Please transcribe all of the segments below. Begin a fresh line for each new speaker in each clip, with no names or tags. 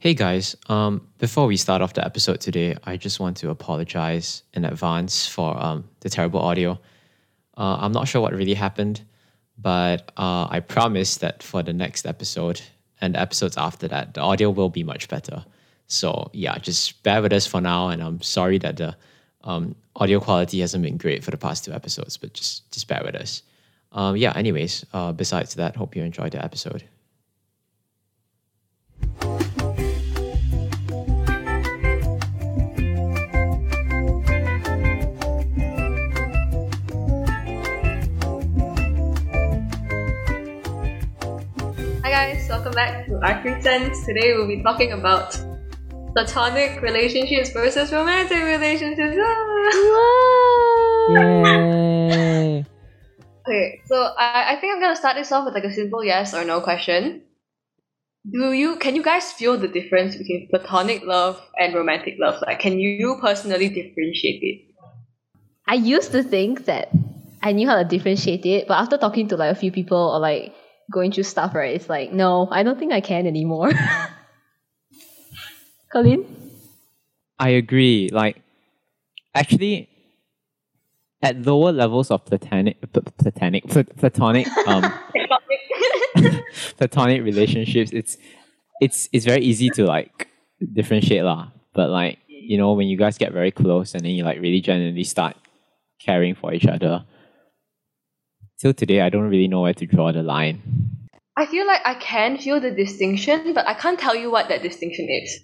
Hey guys, um, before we start off the episode today, I just want to apologize in advance for um, the terrible audio. Uh, I'm not sure what really happened, but uh, I promise that for the next episode and episodes after that, the audio will be much better. So yeah, just bear with us for now, and I'm sorry that the um, audio quality hasn't been great for the past two episodes, but just just bear with us. Um, yeah. Anyways, uh, besides that, hope you enjoyed the episode.
Back to Our Three Today we'll be talking about platonic relationships versus romantic relationships. Ah!
Yay!
Okay, so I, I think I'm gonna start this off with like a simple yes or no question. Do you can you guys feel the difference between platonic love and romantic love? Like can you personally differentiate it?
I used to think that I knew how to differentiate it, but after talking to like a few people or like going through stuff, right, it's like, no, I don't think I can anymore. Colin?
I agree. Like, actually, at lower levels of platonic, pl- platonic, platonic, um, platonic relationships, it's it's it's very easy to like differentiate lah. But like, you know, when you guys get very close and then you like really genuinely start caring for each other. Till today, I don't really know where to draw the line.
I feel like I can feel the distinction, but I can't tell you what that distinction is.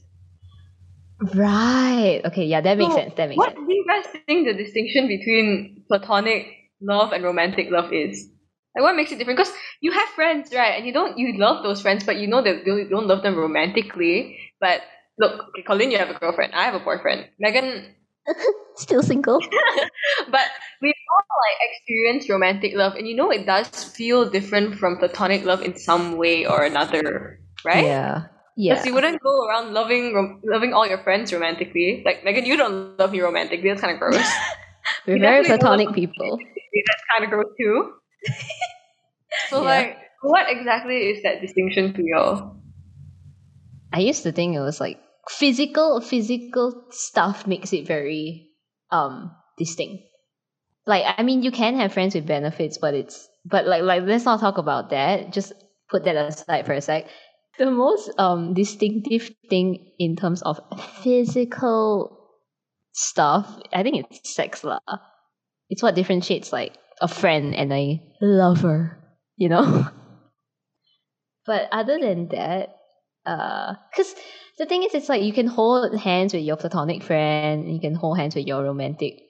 Right. Okay, yeah, that makes
So,
sense. That makes
what
sense.
do you guys think the distinction between platonic love and romantic love is? Like, what makes it different? Because you have friends, right? And you don't you love those friends, but you know that you don't love them romantically. But look, okay, Colin, you have a girlfriend. I have a boyfriend. Megan,
Still single?
but we all like experience romantic love, and you know it does feel different from platonic love in some way or another, right?
Yeah.
Because you wouldn't go around loving rom- loving all your friends romantically. Like Megan, you don't love me romantically. That's kind of gross.
We're
you
very platonic people.
That's kind of gross too. so
Yeah.
like, what exactly is that distinction to you?
I used to think it was like physical physical stuff makes it very um distinct. Like I mean you can have friends with benefits, but it's but like like let's not talk about that. Just put that aside for a sec. The most um distinctive thing in terms of physical stuff, I think it's sex lah. It's what differentiates like a friend and a lover, you know? but other than that, uh because the thing is it's like you can hold hands with your platonic friend you can hold hands with your romantic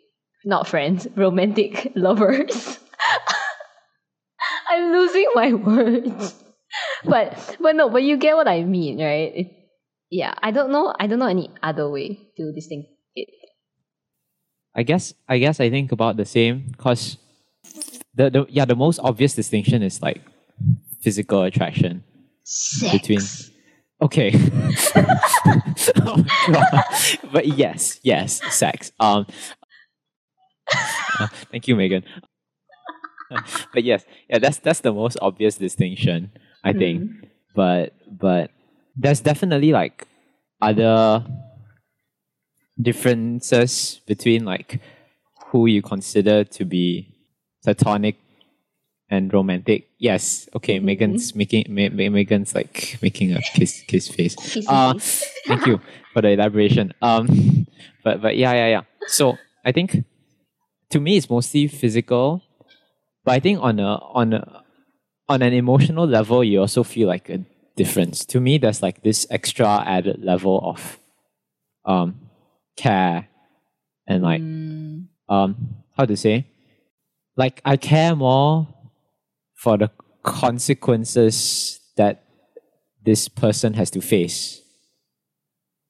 not friends romantic lovers. I'm losing my words. But but no but you get what i mean right? It, yeah i don't know i don't know any other way to distinct it.
I guess I guess I think about the same because the, the yeah the most obvious distinction is like physical attraction
Sex.
between okay. Oh but yes yes sex. Um uh, thank you Megan. But yes yeah that's that's the most obvious distinction I think.
Mhm.
but but there's definitely like other differences between like who you consider to be platonic and romantic. Yes, okay.
Mhm.
Megan's making Ma- Ma- Megan's like making a kiss kiss face. Uh, thank you for the elaboration. Um, but but yeah yeah yeah. So I think to me it's mostly physical, but I think on a on a on an emotional level you also feel like a difference. To me, there's like this extra added level of um care and like
Mm,
um how to say like I care more for the consequences that this person has to face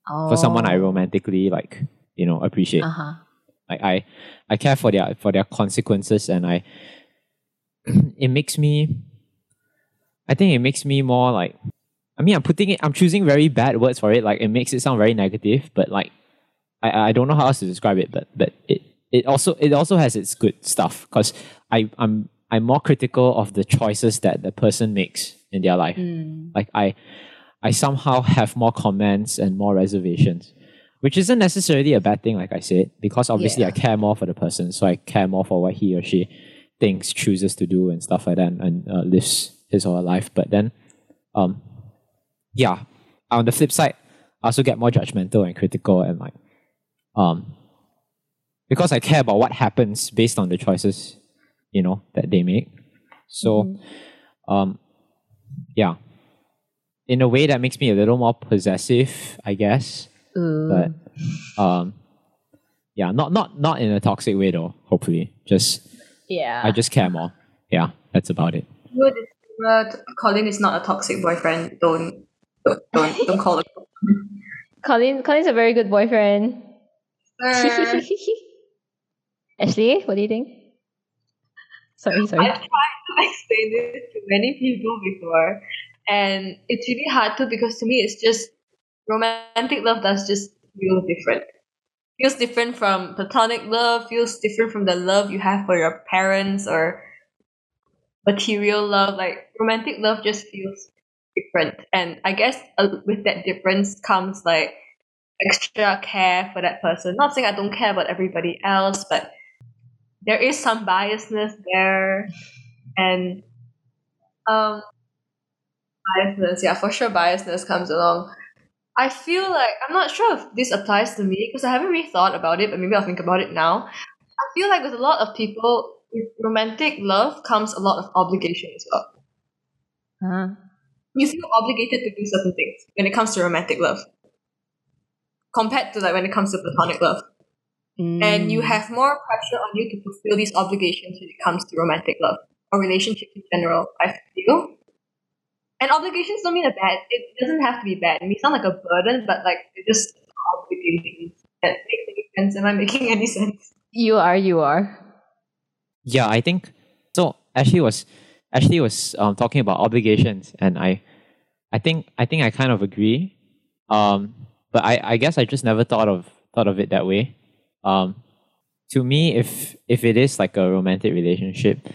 for someone I
oh.
romantically like you know appreciate.
uh-huh
Like I I care for their for their consequences and I it makes me I think it makes me more like I mean I'm putting it I'm choosing very bad words for it, like it makes it sound very negative, but like I I don't know how else to describe it, but but it it also it also has its good stuff because I I'm I'm more critical of the choices that the person makes in their life.
Mm.
Like I I somehow have more comments and more reservations, which isn't necessarily a bad thing, like I said, because obviously
Yeah.
I care more for the person, so I care more for what he or she thinks, chooses to do, and stuff like that, and, uh, lives his or her life. But then, um, yeah, on the flip side, I also get more judgmental and critical, and like, um, because I care about what happens based on the choices, you know, that they make. So, um, yeah, in a way that makes me a little more possessive, I guess.
Ooh.
But, um, yeah, not not not in a toxic way though. Hopefully, just
yeah.
I just care more. Yeah, that's about it.
Good disclaimer, Colin is not a toxic boyfriend. Don't don't don't, don't call it.
Colin Colin's a very good boyfriend.
Uh,
Ashley, what do you think? Sorry, sorry.
I've tried to explain this to many people before, and it's really hard to because to me it's just romantic love does just feel different. Feels different from platonic love. Feels different from the love you have for your parents or material love. Like romantic love just feels different, and I guess uh, with that difference comes like extra care for that person. Not saying I don't care about everybody else, but there is some biasness there. And um biasness yeah for sure biasness comes along. I feel like i'm not sure if this applies to me because i haven't really thought about it but maybe i'll think about it now. I feel like with a lot of people with romantic love comes a lot of obligation as well.
Huh?
you feel obligated to do certain things when it comes to romantic love compared to like when it comes to platonic love and you
Mm.
have more pressure on you to fulfill these obligations when it comes to romantic love or relationships in general. I feel, and obligations don't mean a bad. It doesn't have to be bad. It may sound like a burden, but like they're just obligations. That makes any sense? Am I making any sense?
You are, you are.
Yeah, I think so. Ashley was Ashley was um, talking about obligations, and I, I think I think I kind of agree. Um, but I, I guess I just never thought of thought of it that way. Um, to me, if if it is like a romantic relationship,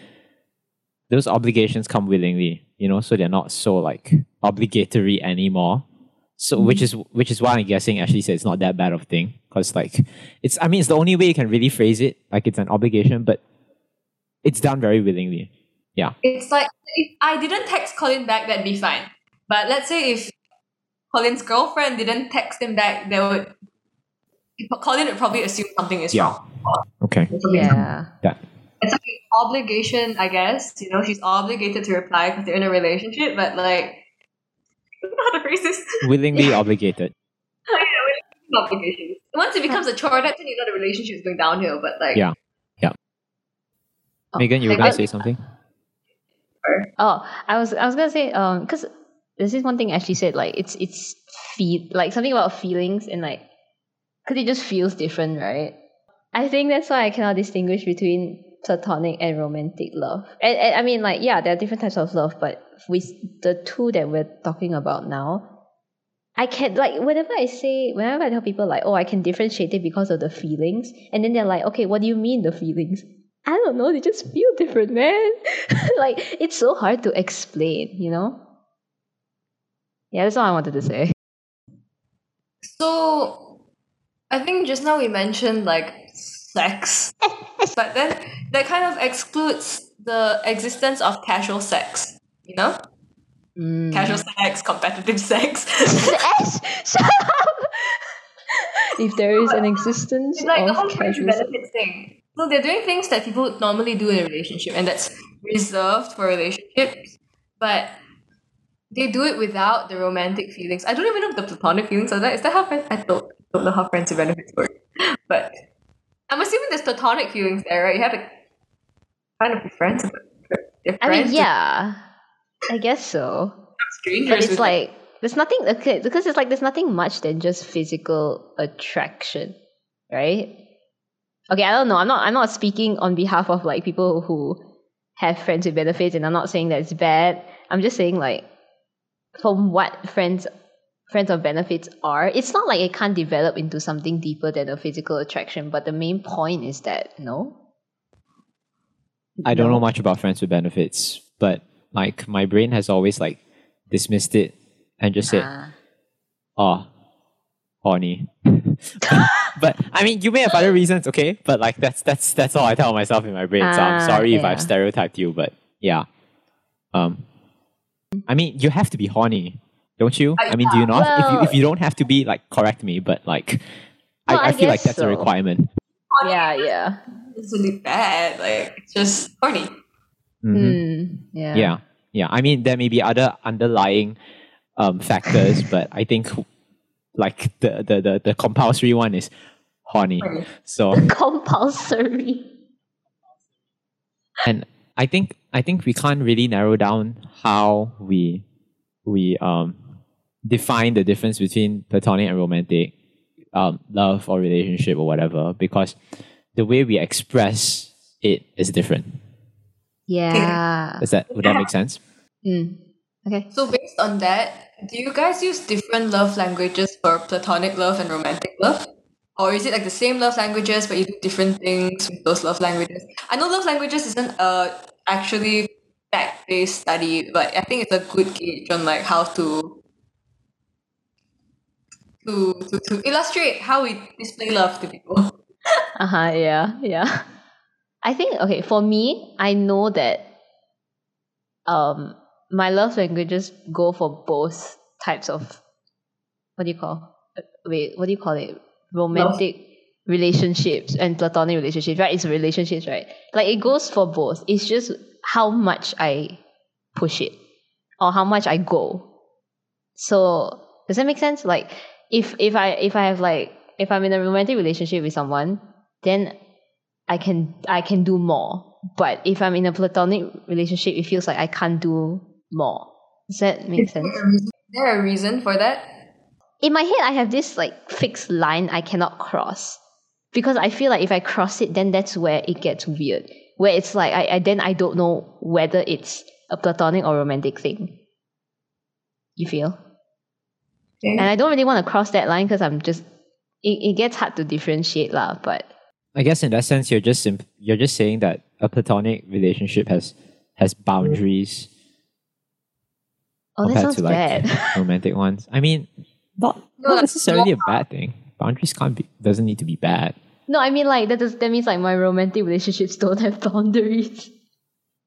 those obligations come willingly, you know, so they're not so like obligatory anymore. So which is which is why I'm guessing Ashley said it's not that bad of a thing because like it's I mean it's the only way you can really phrase it like it's an obligation, but it's done very willingly. Yeah.
It's like if I didn't text Colin back, that'd be fine. But let's say if Colin's girlfriend didn't text him back, they would. Colin would probably assume something is
Yeah.
wrong.
Okay.
Yeah. is
Yeah.
it's like an obligation, I guess. You know, she's obligated to reply because they're in a relationship, but like, I don't know how to phrase this.
Willingly obligated.
Obligations. Once it becomes a chore, that's when you know the relationship is going downhill. But like,
Yeah. Yeah.
Oh,
Megan, you were gonna say something?
Oh, I was I was gonna say um because this is one thing Ashley said like it's it's feel like something about feelings and like because it just feels different, right? I think that's why I cannot distinguish between platonic and romantic love. And, and I mean like yeah, there are different types of love, but with the two that we're talking about now, I can't. like whenever I say whenever I tell people like oh I can differentiate it because of the feelings, and then they're like okay what do you mean the feelings? I don't know, they just feel different, man. like it's so hard to explain, you know? Yeah, that's all I wanted to say.
so I think just now we mentioned like sex, but then that kind of excludes the existence of casual sex. You know,
Mm.
casual sex, competitive sex.
Shut if there is an existence
It's like the
of
whole
casual sex.
thing. So they're doing things that people would normally do in a relationship, and that's reserved for relationships. But they do it without the romantic feelings. I don't even know if the platonic feelings are that. Is that how? I don't, don't know how friends with benefits work. But I'm assuming there's platonic feelings there, right? You have to kind of be friends. But they're
I mean, yeah, I guess so.
strangers.
But it's like there's nothing okay because it's like there's nothing much than just physical attraction, right? Okay, I don't know. I'm not. I'm not speaking on behalf of like people who have friends with benefits, and I'm not saying that it's bad. I'm just saying like from what friends friends of benefits are, it's not like it can't develop into something deeper than a physical attraction. But the main point is that no.
I don't know much about friends with benefits, but like my brain has always like dismissed it and just said,
Ah.
"Oh, horny." but I mean, you may have other reasons, okay? But like that's that's that's all I tell myself in my brain. so I'm
Ah,
sorry if. I've stereotyped you, but yeah. Um, I mean, you have to be horny, don't you? I mean, do you not? if you if you don't have to be, like, correct me. But like, I,
Well,
I,
I
feel like
guess
that's a requirement.
Yeah, yeah.
It's really bad. Like it's just horny.
Mhm.
Mm, yeah.
Yeah, yeah. I mean, there may be other underlying um, factors, but I think like the, the, the, the compulsory one is horny.
Horny.
So,
Compulsory.
and I think I think we can't really narrow down how we we um define the difference between platonic and romantic um, love or relationship or whatever because the way we express it is different.
Yeah.
Does that would that make sense?
Mm. Okay.
So based on that, do you guys use different love languages for platonic love and romantic love? Or is it like the same love languages but you do different things with those love languages? I know love languages isn't a actually fact based study, but I think it's a good gauge on like how to to to, to illustrate how we display love to people.
Uh huh. Yeah. Yeah. I think okay. For me, I know that um my love languages go for both types of what do you call uh, wait what do you call it romantic relationships and platonic relationships right it's relationships right like it goes for both it's just how much i push it or how much i go so does that make sense like if if i if i have like if i'm in a romantic relationship with someone then i can i can do more. But if i'm in a platonic relationship it feels like i can't do more. Does that make sense?
Is there a reason for that?
in my head I have this like fixed line I cannot cross. Because I feel like if I cross it then that's where it gets weird. Where it's like I, I then I don't know whether it's a platonic or romantic thing. You feel
Okay.
and I don't really want to cross that line because I'm just it, it gets hard to differentiate lah but
I guess in that sense, you're just simp- you're just saying that a platonic relationship has has boundaries
oh that
compared
sounds
to like
bad
romantic ones. I mean, not
No,
not necessarily a bad thing. Boundaries can't be doesn't need to be bad.
no I mean like that, does, that means like my romantic relationships don't have boundaries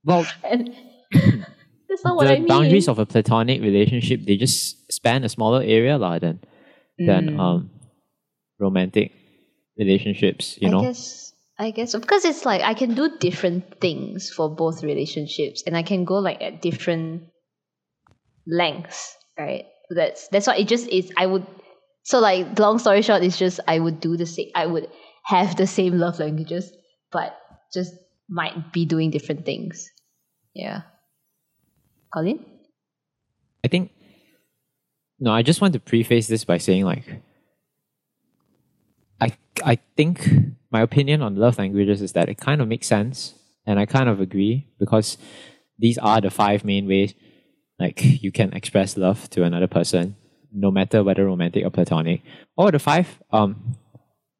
Well,
and that's not what
the
I mean
boundaries of a platonic relationship they just span a smaller area lah than than
Mm.
um romantic relationships. You
I
know,
guess I guess so. because it's like I can do different things for both relationships, and I can go like at different lengths, right? That's that's what it just is. I would so like long story short, it's just I would do the same. I would have the same love languages, but just might be doing different things. Yeah, Colin.
I think. No, I just want to preface this by saying like. I I think my opinion on love languages is that it kind of makes sense, and I kind of agree because these are the five main ways like you can express love to another person, no matter whether romantic or platonic. Or the five um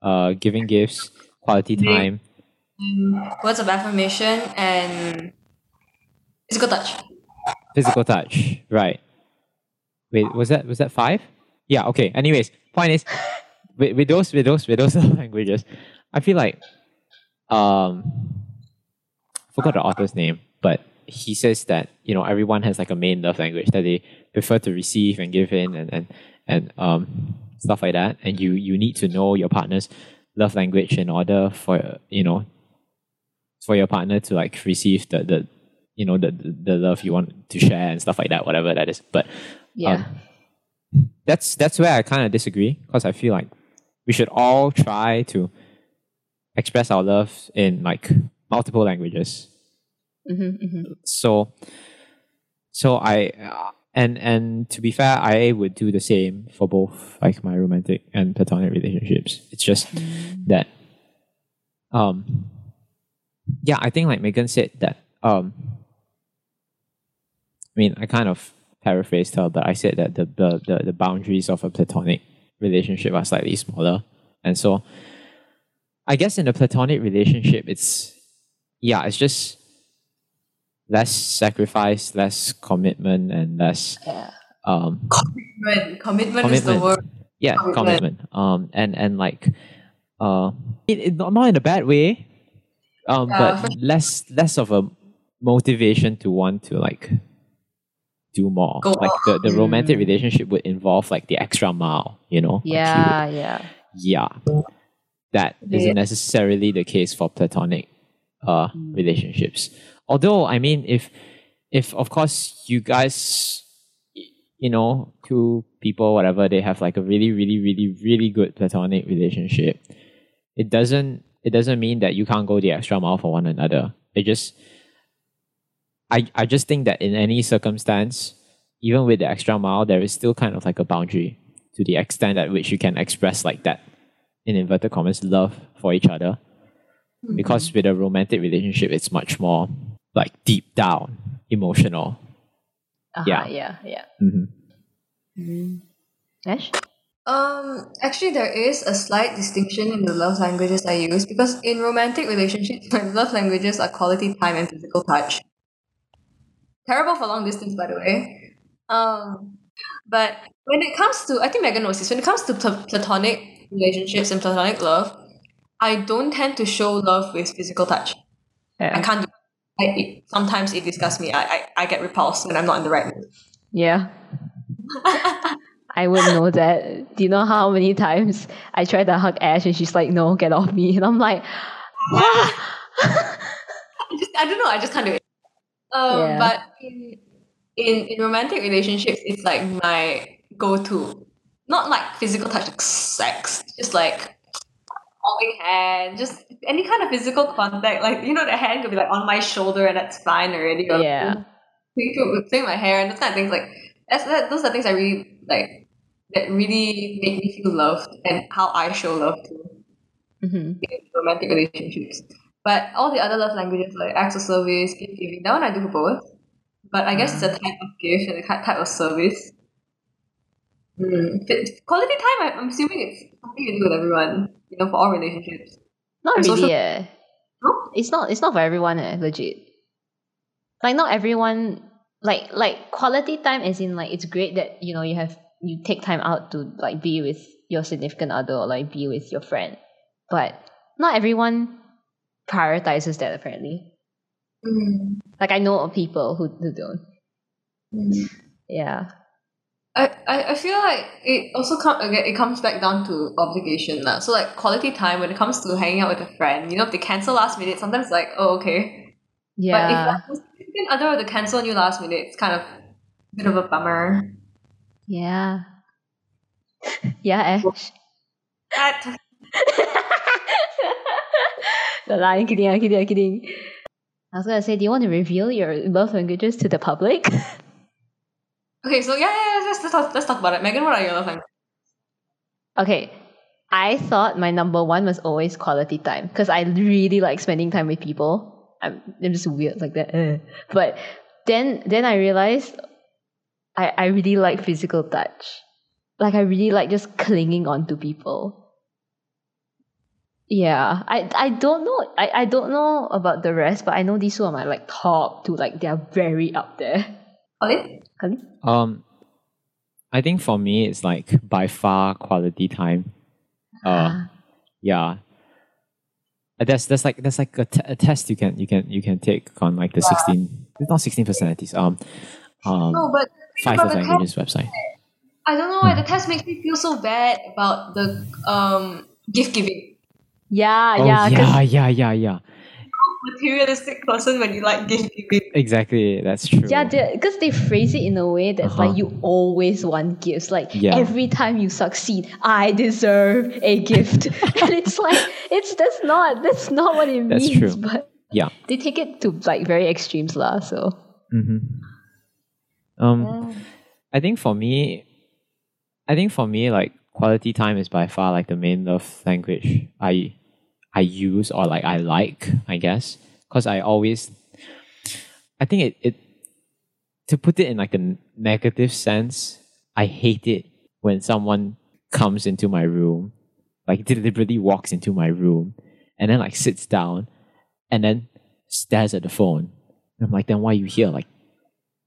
uh giving gifts, quality time,
Words of affirmation and physical touch.
physical touch. Right. Wait, was that was that five? Yeah, okay. Anyways, point is with, with those with those with those languages, I feel like um forgot the author's name, but he says that, you know, everyone has like a main love language that they prefer to receive and give in and and, and um stuff like that. And you you need to know your partner's love language in order for you know for your partner to like receive the the you know the the love you want to share and stuff like that, whatever that is. But
Yeah.
that's that's where I kind of disagree because I feel like we should all try to express our love in like multiple languages.
hmm hmm
So, so I uh, and and to be fair, I would do the same for both like my romantic and platonic relationships. It's just that, um, yeah, I think like Megan said that. Um, I mean, I kind of paraphrased her, but I said that the the the, the boundaries of a platonic relationship are slightly smaller, and so I guess in a platonic relationship, it's yeah, it's just less sacrifice, less commitment, and less
Yeah.
um,
Commitment. Commitment is the word.
yeah
Commitment.
commitment um and and like uh it, it, not not in a bad way um
Yeah,
but less less of a motivation to want to like do more
Go
like the, the romantic
Mm.
relationship would involve like the extra mile you know Like,
Yeah, yeah.
would- yeah that
Yeah.
isn't necessarily the case for platonic uh
Mm.
relationships although i mean if if of course you guys you know two people whatever they have like a really really really really good platonic relationship it doesn't it doesn't mean that you can't go the extra mile for one another it just i i just think that in any circumstance even with the extra mile there is still kind of like a boundary to the extent at which you can express like that in inverted commas love for each other because with a romantic relationship it's much more like deep down emotional
Uh-huh,
Yeah.
yeah, yeah.
hmm
Ash?
Um, actually, there is a slight distinction in the love languages I use because in romantic relationships, my love languages are quality time and physical touch. Terrible for long distance, by the way. Um, but when it comes to, I think Megan knows this. When it comes to pl- platonic relationships and platonic love, I don't tend to show love with physical touch. I can't do. I, it, sometimes it disgusts me. I, I I get repulsed when I'm not in the right mood.
Yeah. I would know that. Do you know how many times I try to hug Ash and she's like, no, get off me. And I'm like,
I just I don't know. I just can't do it. Um,
Yeah.
But in, in in romantic relationships, it's like my go-to. Not like physical touch, like sex. Just like holding hand, just any kind of physical contact. Like you know, the hand could be like on my shoulder, and that's fine already. Or
yeah.
we could play my hair and those kind of things. Like that's that, those are things I really like. That really make me feel loved and how I show love too
hmm
in romantic relationships. But all the other love languages like acts of service, gift giving, that one I do both. But I guess it's a type of gift and a type of service. Mm. Quality time, I'm assuming it's something you do with everyone, you know, for all relationships.
Not
And
really,
social-
eh.
No?
It's not it's not for everyone, eh, legit. Like not everyone like like quality time as in like it's great that, you know, you have you take time out to like be with your significant other or like be with your friend. But not everyone prioritizes that apparently.
Mm.
Like I know of people who, who don't.
Mm.
Yeah.
I, I, I feel like it also come again it comes back down to obligation lah. So like quality time when it comes to hanging out with a friend, you know, if they cancel last minute, sometimes it's like, oh okay.
Yeah.
But if significant other were to cancel on you last minute, it's kind of a bit of a bummer.
yeah. yeah, Ash.
That
no, I'm kidding, I'm kidding, I'm kidding. I was gonna say, do you want to reveal your love languages to the public?
Okay, so yeah, yeah, yeah let's, let's, talk, let's talk about it. Megan, what are your love languages?
okay. I thought my number one was always quality time because I really like spending time with people. I'm, I'm just weird like that. eh. But then then I realized I, I really like physical touch. Like I really like just clinging on to people. Yeah. I I don't know I, I don't know about the rest, but I know these two are my like top two, like they're very up there.
Colin?
Colin?
um i think for me it's like by far quality time uh
Ah.
yeah that's there's there's like there's like a, t- a test you can you can you can take on like the 16 it's not 16 personalities um um
No, but
five
about
love
the test,
languages website
I don't know why the test makes me feel so bad about the um gift giving.
Yeah,
oh
yeah, 'cause-
yeah yeah yeah yeah
Materialistic person when you like gift giving.
exactly that's true
Yeah, because they phrase it in a way that's
Uh-huh.
like you always want gifts. Like
Yeah.
every time you succeed, I deserve a gift, and it's like it's that's not that's not what it
That's
means.
true.
But
yeah
they take it to like very extremes, lah. So
mm-hmm. um I think for me, I think for me, like quality time is by far like the main love language I I use or like I like, I guess, because I always, I think it it to put it in like a negative sense, I hate it when someone comes into my room, like deliberately walks into my room, and then like sits down, and then stares at the phone. And I'm like, then why are you here? Like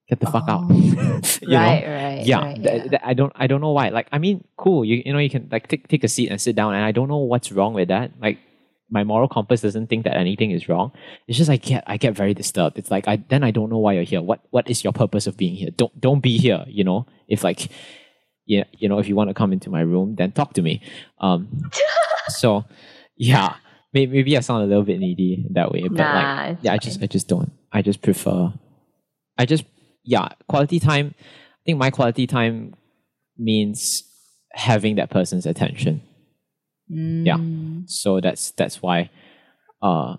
get the fuck out.
Oh.
you know?
right, right.
yeah,
right,
th-
yeah.
th- I don't I don't know why. Like I mean, cool. You you know you can like take take a seat and sit down, and I don't know what's wrong with that. Like my moral compass doesn't think that anything is wrong. It's just I get I get very disturbed. It's like I then I don't know why you're here. What what is your purpose of being here? Don't don't be here. You know if like yeah you know if you want to come into my room, then talk to me. Um, so yeah. may- Maybe I sound a little bit needy that way, but
Nah,
like, yeah, I just, I just don't. I just prefer. I just, yeah, quality time. I think my quality time means having that person's attention. Yeah.
Mm.
So that's that's why, uh,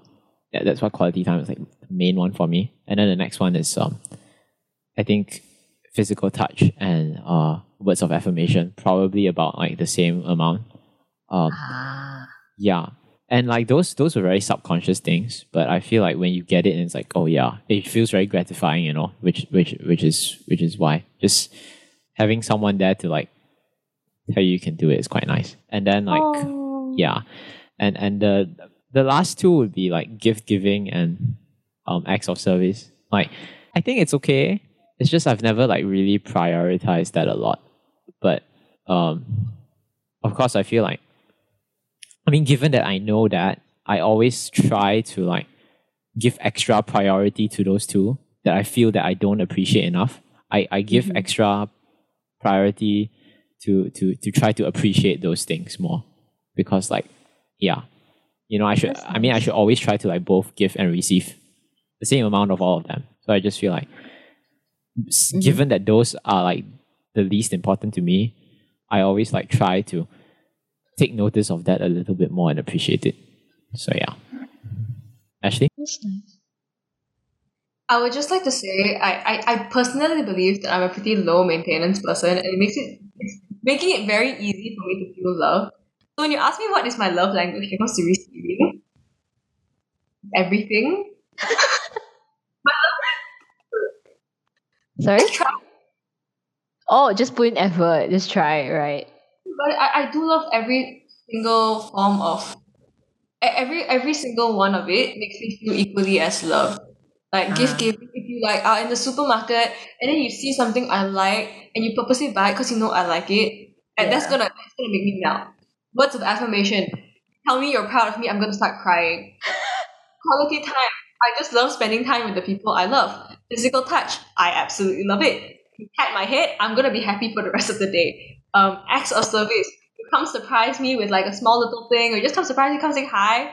yeah, that's why quality time is like the main one for me. And then the next one is um, I think physical touch and uh words of affirmation probably about like the same amount. Um,
Ah.
yeah. And like those those are very subconscious things, but I feel like when you get it and it's like, oh yeah, it feels very gratifying, you know, which which which is which is why. Just having someone there to like tell you you can do it is quite nice. And then like
Oh.
yeah. And and the the last two would be like gift giving and um acts of service. Like I think it's okay. It's just I've never like really prioritized that a lot. But um of course I feel like I mean given that I know that, I always try to like give extra priority to those two that I feel that I don't appreciate enough. I, I give
Mhm.
extra priority to to to try to appreciate those things more. Because like yeah. You know i should i mean i should always try to like both give and receive the same amount of all of them. So i just feel like
Mhm.
given that those are like the least important to me i always like try to take notice of that a little bit more and appreciate it. So yeah. Ashley.
I would just like to say I, I, I personally believe that I'm a pretty low maintenance person and it makes it making it very easy for me to feel love. So when you ask me what is my love language it comes to receiving everything,
Sorry?
just try
Oh, just put in effort. Just try, right?
but I, I do love every single form of every every single one of it makes me feel equally as loved. Like
Ah.
gift giving, if you like are in the supermarket and then you see something I like and you purposely buy it because you know I like it, and that's gonna that's gonna make me melt. Words of affirmation. Tell me you're proud of me, I'm gonna start crying. Quality time. I just love spending time with the people I love. Physical touch. I absolutely love it. You pat my head, I'm gonna be happy for the rest of the day. Um, acts of service. You come surprise me with like a small little thing, or you just come surprise me, come say hi.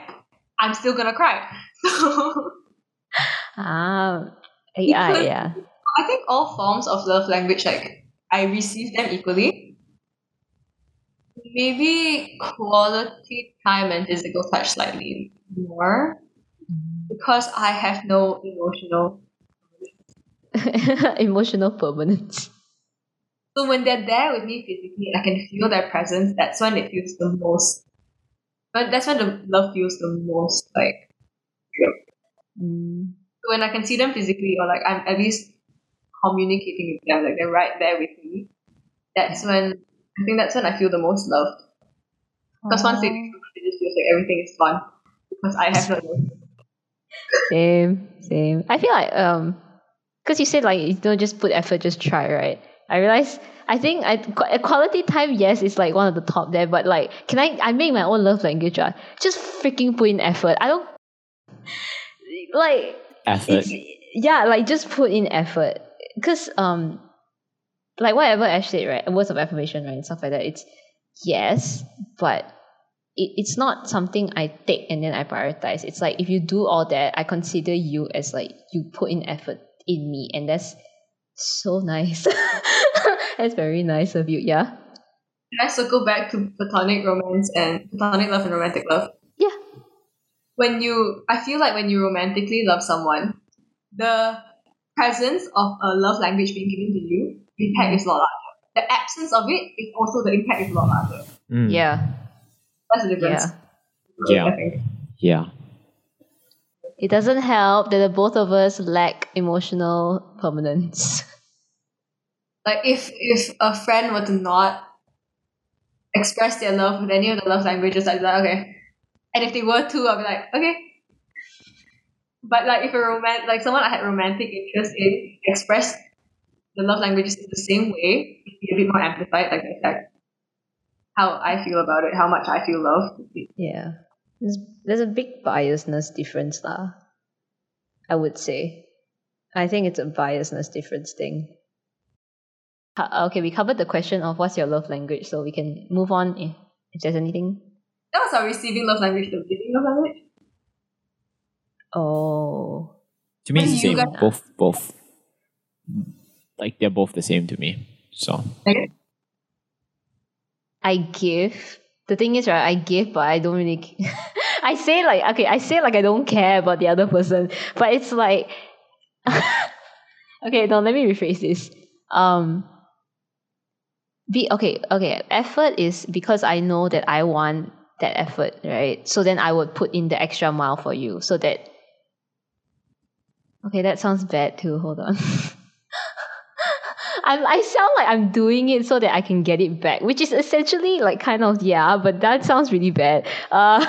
I'm still gonna cry. So
Ah, yeah, yeah.
I think all forms of love language, like I receive them equally. Maybe quality time and physical touch slightly more because I have no emotional.
Emotional permanence.
So when they're there with me physically, I can feel their presence. That's when it feels the most. But that's when the love feels the most like.
Mm.
When I can see them physically, or like I'm at least communicating with them, like they're right there with me. That's when I think that's when I feel the most loved. Because once they
Aw.
it just feels like everything is fun. Because I have no emotions.
Same, same. I feel like um, because you said like you don't just put effort, just try, right? I realize. I think I quality time, yes, is like one of the top there. But like, can I? I make my own love language. Uh, just freaking put in effort. I don't like.
Effort
It's, yeah, like just put in effort. Cause um, like whatever Ash said, right? Words of affirmation, right, and stuff like that. It's yes, but it, it's not something I take and then I prioritize. It's like if you do all that, I consider you as like you put in effort in me, and that's so nice. that's very nice of you. Yeah.
Can I circle back to platonic romance and platonic love and romantic love?
Yeah.
When you, I feel like when you romantically love someone, the presence of a love language being given to you, the impact is a lot larger. The absence of it is also the impact is a lot larger.
Mm,
Yeah.
That's the difference.
Yeah.
I think.
yeah
It doesn't help that the both of us lack emotional permanence.
Like if if a friend were to not express their love with any of the love languages, I'd be like, okay. And if they were to, I'd be like, okay. But like if a roman like someone I had romantic interest in expressed the love languages in the same way, it'd be a bit more amplified, like I said. How I feel about it, how much I feel loved.
Yeah. There's, there's a big biasness difference lah. I would say. I think it's a biasness difference thing. Okay, we covered the question of what's your love language, so we can move on if, if there's anything.
That was our receiving love language, the giving love language.
Oh.
To me,
What
it's the same.
guys-
Both, both. Like they're both the same to me. So
Okay.
I give. The thing is, right, I give, but I don't really. I say like okay, I say like I don't care about the other person, but it's like. okay, no, let me rephrase this. Um. Be okay, okay. Effort is because I know that I want that effort, right? So then I would put in the extra mile for you, so that. Okay, that sounds bad too. Hold on. I'm, I sound like I'm doing it so that I can get it back, which is essentially like kind of yeah, but that sounds really bad. Uh,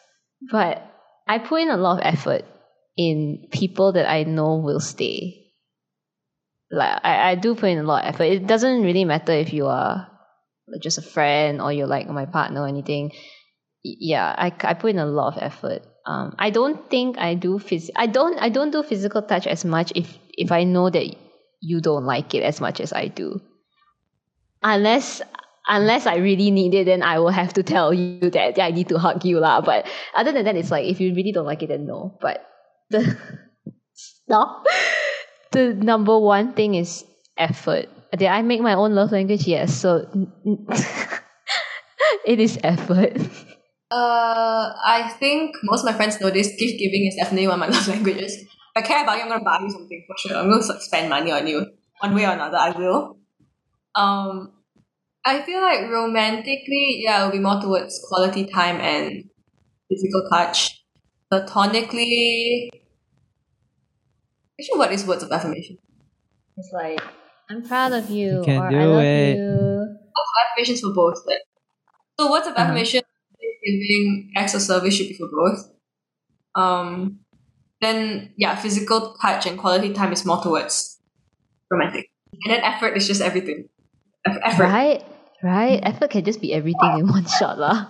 but I put in a lot of effort in people that I know will stay. Like I, I do put in a lot of effort. It doesn't really matter if you are just a friend or you're like my partner or anything. Yeah, I, I put in a lot of effort. Um, I don't think I do phys- I don't I don't do physical touch as much if if I know that you don't like it as much as I do. Unless unless I really need it, then I will have to tell you that yeah, I need to hug you lah. But other than that, it's like if you really don't like it, then no. But the stop. The number one thing is effort. Did I make my own love language? Yes. So it is effort.
Uh, I think most of my friends know this. Gift giving is definitely one of my love languages. If I care about you, I'm gonna buy you something for sure. I'm gonna spend money on you one way or another. I will. Um, I feel like romantically, yeah, it'll be more towards quality time and physical touch. Platonically, actually, what is words of affirmation?
It's like I'm proud of you,
You can
or I love
it.
you.
affirmations for both. Like, so words of
Uh-huh.
affirmation, giving acts of service should be for both. Um, then yeah, physical touch and quality time is more towards romantic, and then effort is just everything. Eff- Effort.
Right, right. Effort can just be everything in one shot, lah.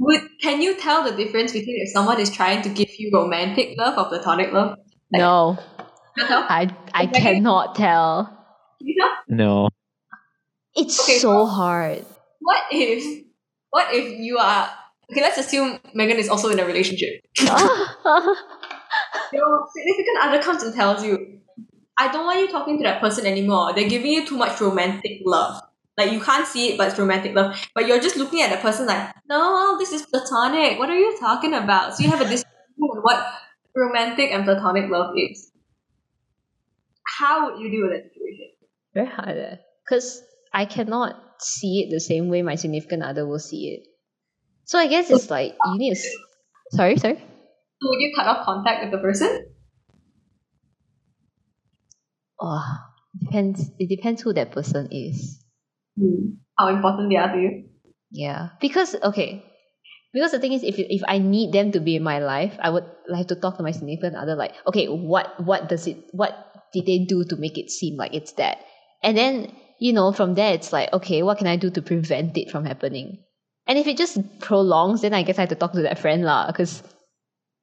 Would can you tell the difference between if someone is trying to give you romantic love or platonic love? Like-
No,
Can?
I I cannot tell.
Can you tell?
no.
It's
Okay.
so hard.
What if what if you are okay? Let's assume Megan is also in a relationship. Your significant other comes and tells you, I don't want you talking to that person anymore. They're giving you too much romantic love. Like you can't see it, but it's romantic love. But you're just looking at the person like, no, this is platonic. What are you talking about? So you have a disagreement on what romantic and platonic love is. How would you deal with that situation?
Very hard, eh? because I cannot see it the same way my significant other will see it. So I guess it's like you need. To, sorry, sorry.
So would you cut off contact with the person?
Oh, depends. It depends who that person is. Hmm.
How important they are to you?
Yeah, because okay, because the thing is, if if I need them to be in my life, I would like to talk to my significant other. Like, okay, what what does it? What did they do to make it seem like it's that? And then you know, from there, it's like, okay, what can I do to prevent it from happening? And if it just prolongs, then I guess I have to talk to that friend lah. Because,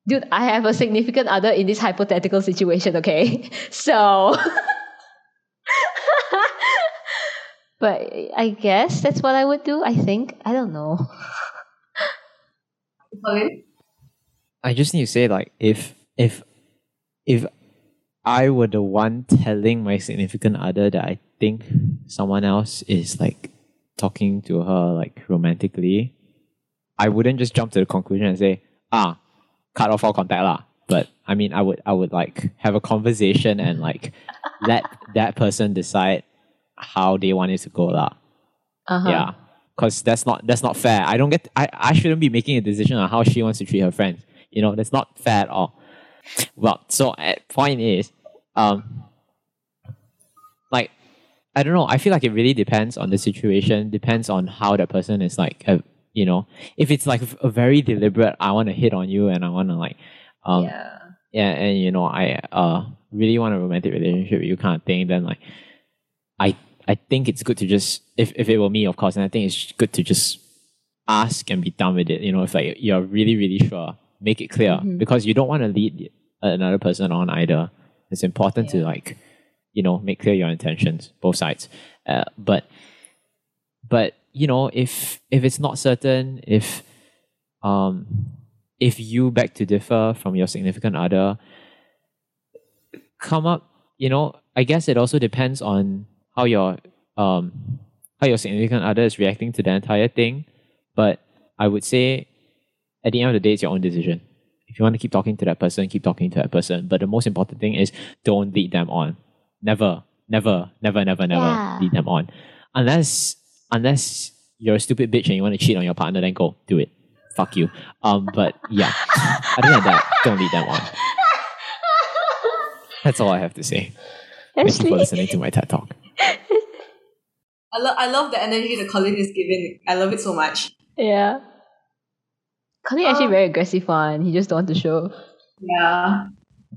dude, I have a significant other in this hypothetical situation. Okay, so. But I guess that's what I would do. I think I don't know.
Colin?
I just need to say like if if if I were the one telling my significant other that I think someone else is like talking to her like romantically, I wouldn't just jump to the conclusion and say, ah, cut off all contact lah. But I mean I would I would like have a conversation and like let that person decide how they want it to go lah.
Uh-huh.
Yeah. Cause that's not that's not fair. I don't get I, I shouldn't be making a decision on how she wants to treat her friends. You know, that's not fair at all. Well, so uh, point is, um like I don't know, I feel like it really depends on the situation, depends on how the person is like uh, you know, if it's like a very deliberate, I want to hit on you and I want to like, um, yeah.
yeah.
and you know, I uh really want a romantic relationship with you kind of thing, then like, I I think it's good to just if if it were me, of course, and I think it's good to just ask and be done with it. You know, if like you're really really sure, make it clear
Mhm.
because you don't want to lead another person on either. It's important to like you know make clear your intentions, both sides. Uh, but but you know if if it's not certain if um if you beg to differ from your significant other come up you know i guess it also depends on how your um how your significant other is reacting to the entire thing but i would say at the end of the day it's your own decision. If you want to keep talking to that person keep talking to that person. But the most important thing is don't lead them on. Never never never never never
Yeah.
lead them on. Unless unless you're a stupid bitch and you want to cheat on your partner then go do it. Fuck you. Um but yeah. Other than that don't lead them on. That's all i have to say. Thank you for listening to my ted talk.
I love I love the energy that Colin is giving. I love it so much.
Yeah. Colin actually
Um,
very aggressive one. He just don't want to show.
Yeah.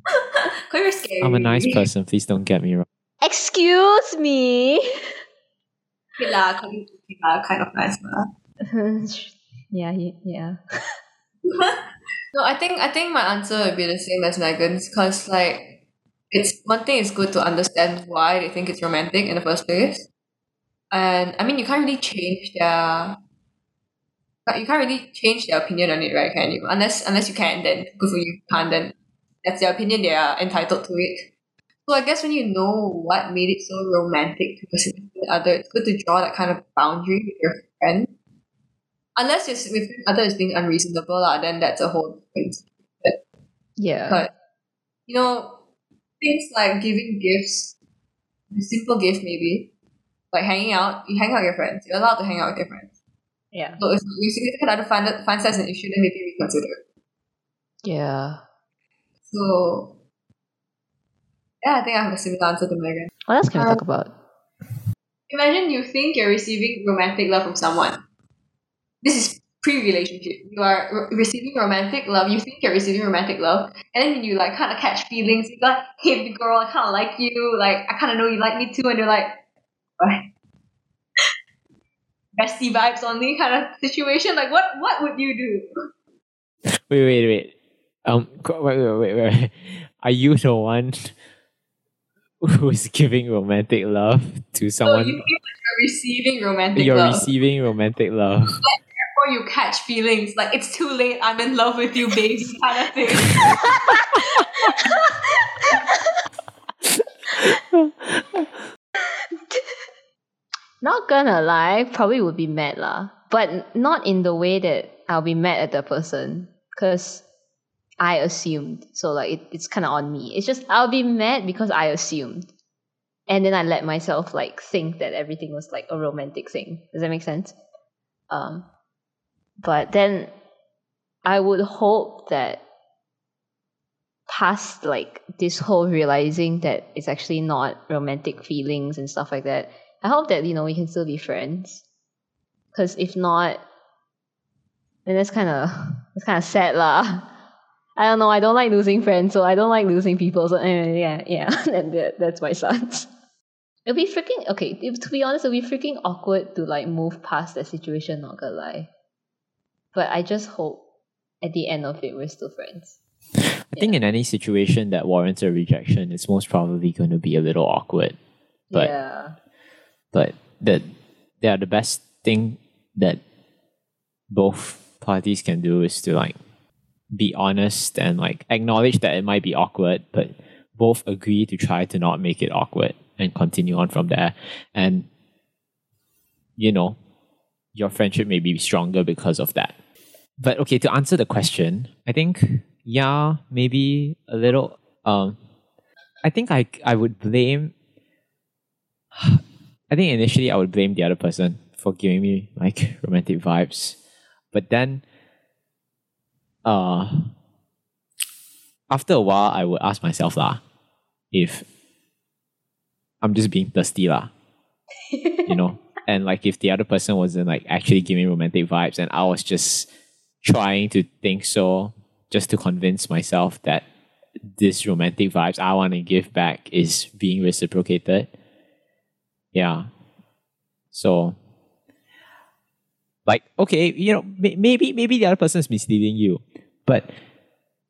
Quite very scary.
i'm a nice person please don't get me wrong
Excuse me.
Okay lah, Colin is kind of nice lah.
yeah, he, yeah.
No, I think I think my answer would be the same as Megan's because like it's one thing is good to understand why they think it's romantic in the first place. And I mean you can't really change their but you can't really change their opinion on it, right? Can you? Unless unless you can, then good for you. Can't then that's their opinion, they are entitled to it. So I guess when you know what made it so romantic to significant other, it's good to draw that kind of boundary with your friend. Unless your significant other is being unreasonable, lah, then that's a whole different
Yeah.
but you know, things like giving gifts, a simple gift maybe, like hanging out. You hang out with your friends. You're allowed to hang out with your friends.
Yeah.
So if your significant other find that, finds that as an issue, then maybe reconsider.
Yeah.
So yeah, I think I have a similar answer to Megan.
What else can we
Um,
talk about?
Imagine you think you're receiving romantic love from someone. This is pre-relationship. You are re- receiving romantic love. You think you're receiving romantic love, and then you like kind of catch feelings. You like, hey, big girl, I kind of like you. Like, I kind of know you like me too, and you're like, what? Bestie vibes only kind of situation. Like, what? What would you do?
wait wait wait um wait wait wait wait are you the one who's giving romantic love to
So
someone
you feel like you're receiving romantic
you're
love
receiving romantic love
before you catch feelings. Like, it's too late. I'm in love with you, baby, kind of thing.
Not gonna lie, probably would be mad lah. But not in the way that I'll be mad at the person. Because I assumed. So like it, it's kinda on me. It's just I'll be mad because I assumed. And then I let myself like think that everything was like a romantic thing. Does that make sense? Um but then I would hope that past like this whole realizing that it's actually not romantic feelings and stuff like that I hope that you know we can still be friends. Because if not, then that's kind of that's kind of sad lah. I don't know. I don't like losing friends, so I don't like losing people. So anyway, yeah, yeah, that, that, that's my stance. It'll be freaking okay. If, to be honest, it'll be freaking awkward to like move past that situation. Not gonna lie, but I just hope at the end of it we're still friends.
i think in any situation that warrants a rejection it's most probably going to be a little awkward But-
yeah,
but that yeah the best thing that both parties can do is to like be honest and like acknowledge that it might be awkward but both agree to try to not make it awkward and continue on from there. And you know your friendship may be stronger because of that. But okay to answer the question i think yeah maybe a little um i think i i would blame I think initially I would blame the other person for giving me like romantic vibes. But then uh after a while I would ask myself lah if I'm just being thirsty lah. You know? and like if the other person wasn't like actually giving romantic vibes and I was just trying to think so just to convince myself that this romantic vibes I want to give back is being reciprocated Yeah. So, like, okay, you know, may- maybe maybe the other person is misleading you, but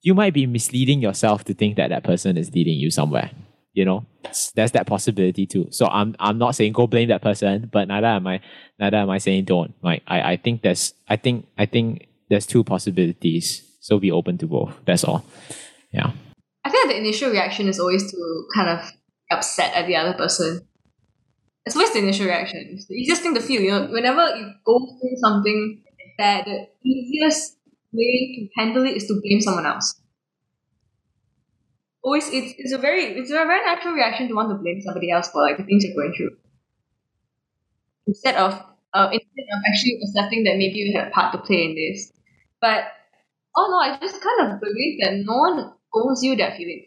you might be misleading yourself to think that that person is leading you somewhere. You know, there's that possibility too. So I'm I'm not saying go blame that person, but neither am I neither am I saying don't. Like I, I think there's I think I think there's two possibilities. So be open to both. That's all. Yeah.
I think the initial reaction is always to kind of upset at the other person. It's always the initial reaction. It's the easiest thing to feel. You know, whenever you go through something bad, the easiest way to handle it is to blame someone else. Always, it's, it's a very it's a very natural reaction to want to blame somebody else for like the things you're going through, instead of uh, instead of actually accepting that maybe you had a part to play in this. But oh no, I just kind of believe that no one owes you that feeling.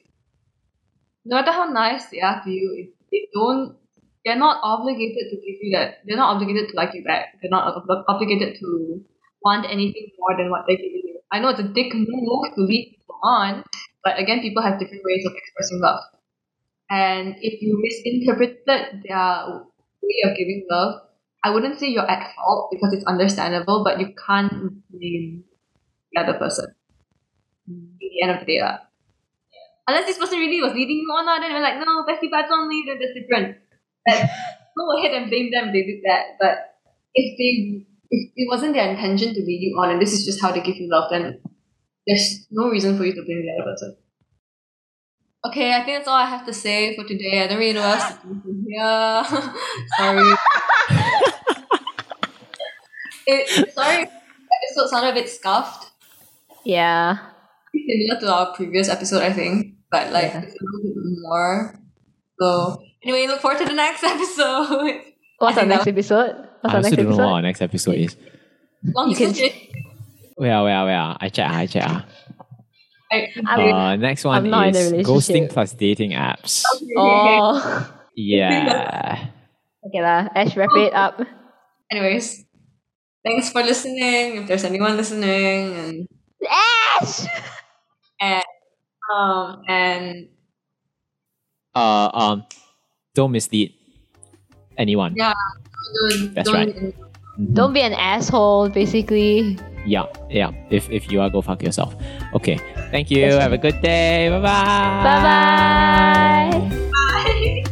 No matter how nice they are to you, if they don't, they're not obligated to give you that. They're not obligated to like you back. They're not ob- obligated to want anything more than what they're giving you. I know it's a dick move to lead people on, but again, people have different ways of expressing love. And if you misinterpreted their way of giving love, I wouldn't say you're at fault because it's understandable, but you can't blame the other person. At the end of the day, lah. Unless this person really was leading you on, lah, then we're like, no, bestie vibes only, then that's different. Like, go ahead and blame them they did that. But if they if it wasn't their intention to lead you on and this is just how they give you love, then there's no reason for you to blame the other person. Okay, I think that's all I have to say for today. I don't really know what else to do from here. sorry. it, sorry, episode sounded a bit scuffed.
Yeah.
Similar to our previous episode, I think, but like
Yeah.
a little bit more. So anyway, look forward to the next episode.
What's
I
our next episode? What's
I
our
also
next
don't know what
episode?
our next episode is.
Long
You can-
distance.
Where, where, where? I check, I check. ah.
I-
I'm-
Uh, next one
I'm not in a
is ghosting plus dating apps.
Oh.
Yeah.
okay lah. Ash, wrap it up.
Anyways, thanks for listening. If there's anyone listening, and
Ash!
and um and
Uh, um, don't mislead anyone.
yeah, don't,
That's
don't,
right. Mhm.
Don't be an asshole, basically.
Yeah, yeah. If if you are, go fuck yourself. Okay. Thank you.
That's
Have a good day. Bye bye bye.
Bye bye.